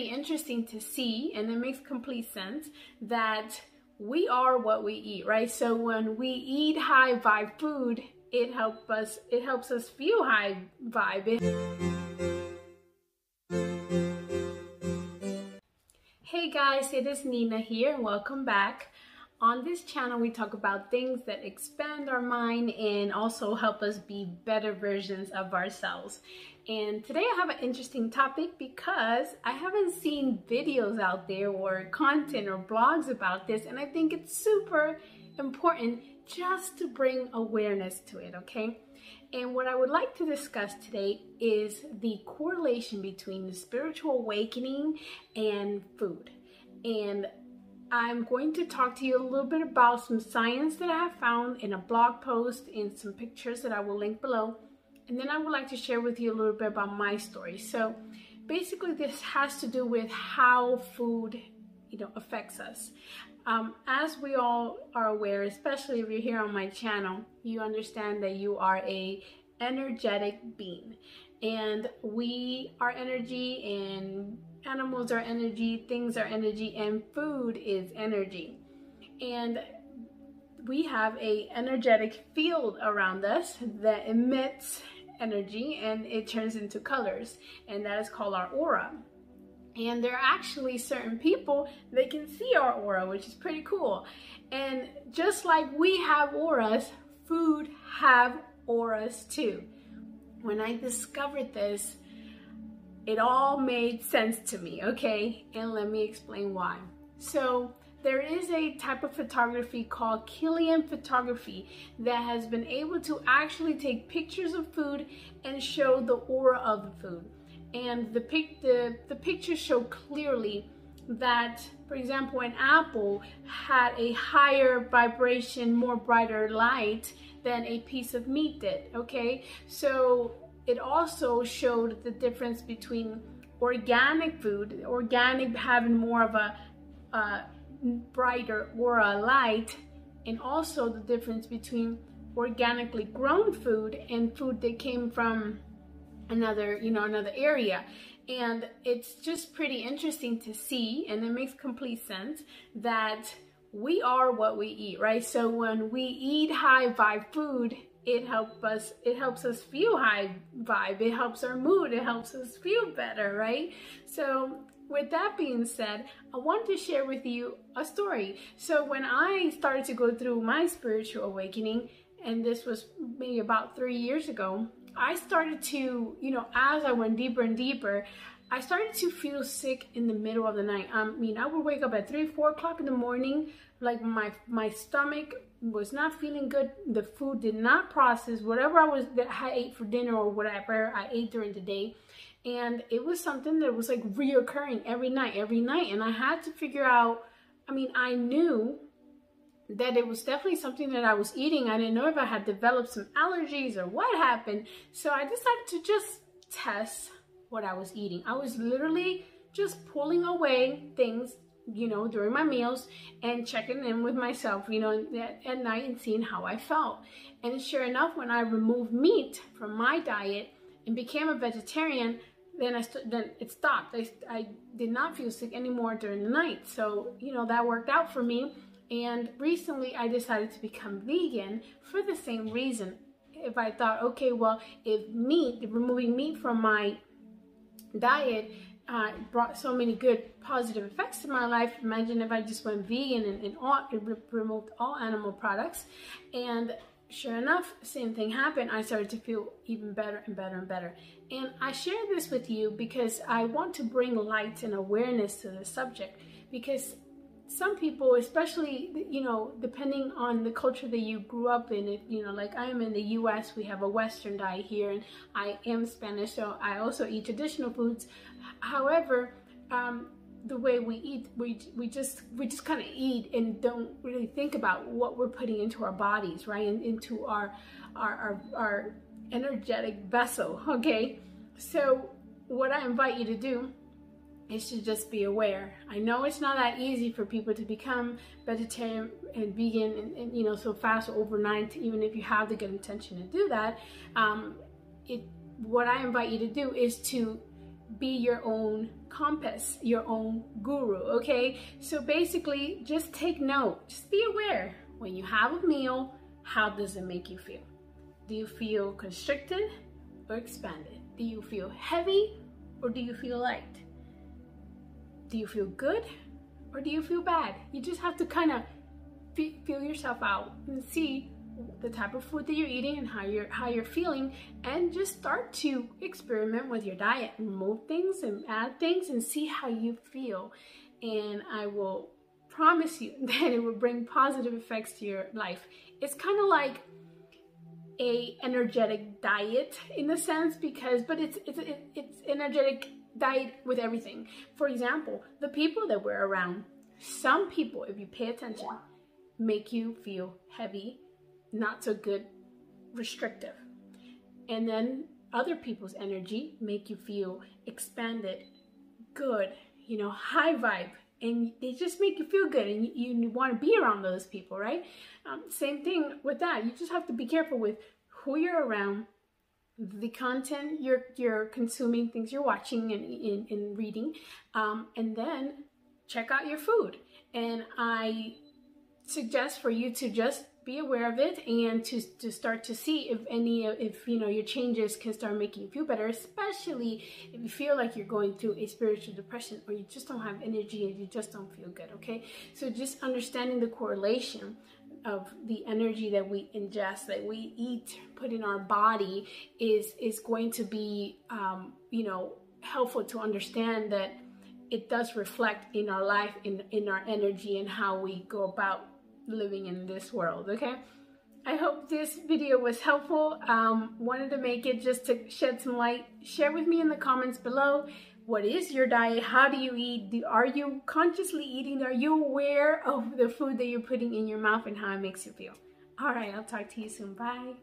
pretty interesting to see, and it makes complete sense that we are what we eat, right? So when we eat high vibe food, it helps us it helps us feel high vibe. Hey guys, it is Nina here and welcome back. On this channel, we talk about things that expand our mind and also help us be better versions of ourselves. And today I have an interesting topic because I haven't seen videos out there or content or blogs about this, and I think it's super important just to bring awareness to it, okay? And what I would like to discuss today is the correlation between the spiritual awakening and food. And I'm going to talk to you a little bit about some science that I have found in a blog post and some pictures that I will link below. And then I would like to share with you a little bit about my story. So basically this has to do with how food you know affects us. Um, as we all are aware, especially if you're here on my channel, you understand that you are a energetic being and we are energy and animals are energy, things are energy, and food is energy. And we have a energetic field around us that emits energy and it turns into colors and that is called our aura and there are actually certain people that can see our aura which is pretty cool and just like we have auras food have auras too when i discovered this it all made sense to me, okay? And let me explain why. So, there is a type of photography called Kirlian photography that has been able to actually take pictures of food and show the aura of the food. And the, pic the, the pictures show clearly that, for example, an apple had a higher vibration, more brighter light than a piece of meat did, okay? So it also showed the difference between organic food, organic having more of a, a brighter aura light, and also the difference between organically grown food and food that came from another, you know, another area. And it's just pretty interesting to see, and it makes complete sense that we are what we eat, right? So when we eat high vibe food, it helps us it helps us feel high vibe it helps our mood it helps us feel better right so with that being said i want to share with you a story. So when i started to go through my spiritual awakening and this was maybe about three years ago i started to you know as i went deeper and deeper I started to feel sick in the middle of the night. I mean, I would wake up at three, four o'clock in the morning, like my my stomach was not feeling good. The food did not process whatever I was that I ate for dinner or whatever I ate during the day. And it was something that was like reoccurring every night, every night. And I had to figure out, I mean, I knew that it was definitely something that I was eating. I didn't know if I had developed some allergies or what happened. So I decided to just test what I was eating. I was literally just pulling away things you know, during my meals and checking in with myself, you know, at, at night and seeing how I felt. And sure enough, when I removed meat from my diet and became a vegetarian, then I then it stopped. I, I did not feel sick anymore during the night. So, you know, that worked out for me. And recently I decided to become vegan for the same reason. If I thought, okay, well, if meat, removing meat from my diet uh, brought so many good positive effects to my life. Imagine if I just went vegan and, and all, removed all animal products. And sure enough, same thing happened. I started to feel even better and better and better. And I share this with you because I want to bring light and awareness to the subject because some people, especially, you know, depending on the culture that you grew up in, if, you know, like I am in the US, we have a Western diet here, and I am Spanish, so I also eat traditional foods. However, um, the way we eat, we, we just we just kind of eat and don't really think about what we're putting into our bodies, right? And into our, our, our, our energetic vessel, okay? So what I invite you to do is to just be aware. I know it's not that easy for people to become vegetarian and vegan and, and you know so fast overnight, even if you have the good intention to do that. Um, it what I invite you to do is to be your own compass, your own guru, okay? So basically, just take note, just be aware. When you have a meal, how does it make you feel? Do you feel constricted or expanded? Do you feel heavy or do you feel light? Do you feel good or do you feel bad? You just have to kind of feel yourself out and see the type of food that you're eating and how you're how you're feeling and just start to experiment with your diet and move things and add things and see how you feel and i will promise you that it will bring positive effects to your life it's kind of like a energetic diet in a sense because but it's it's it's energetic diet with everything for example the people that we're around some people if you pay attention make you feel heavy not so good, restrictive. And then other people's energy make you feel expanded, good, you know, high vibe. And they just make you feel good and you, you want to be around those people, right? Um, same thing with that. You just have to be careful with who you're around, the content you're you're consuming, things you're watching and, and, and reading, um, and then check out your food. And I suggest for you to just be aware of it and to, to start to see if any if you know your changes can start making you feel better especially if you feel like you're going through a spiritual depression or you just don't have energy and you just don't feel good okay so just understanding the correlation of the energy that we ingest that we eat put in our body is is going to be um, you know helpful to understand that it does reflect in our life in in our energy and how we go about living in this world, okay? I hope this video was helpful. Um, wanted to make it just to shed some light. Share with me in the comments below what is your diet? How do you eat? Do, are you consciously eating? Are you aware of the food that you're putting in your mouth and how it makes you feel? All right, I'll talk to you soon. Bye.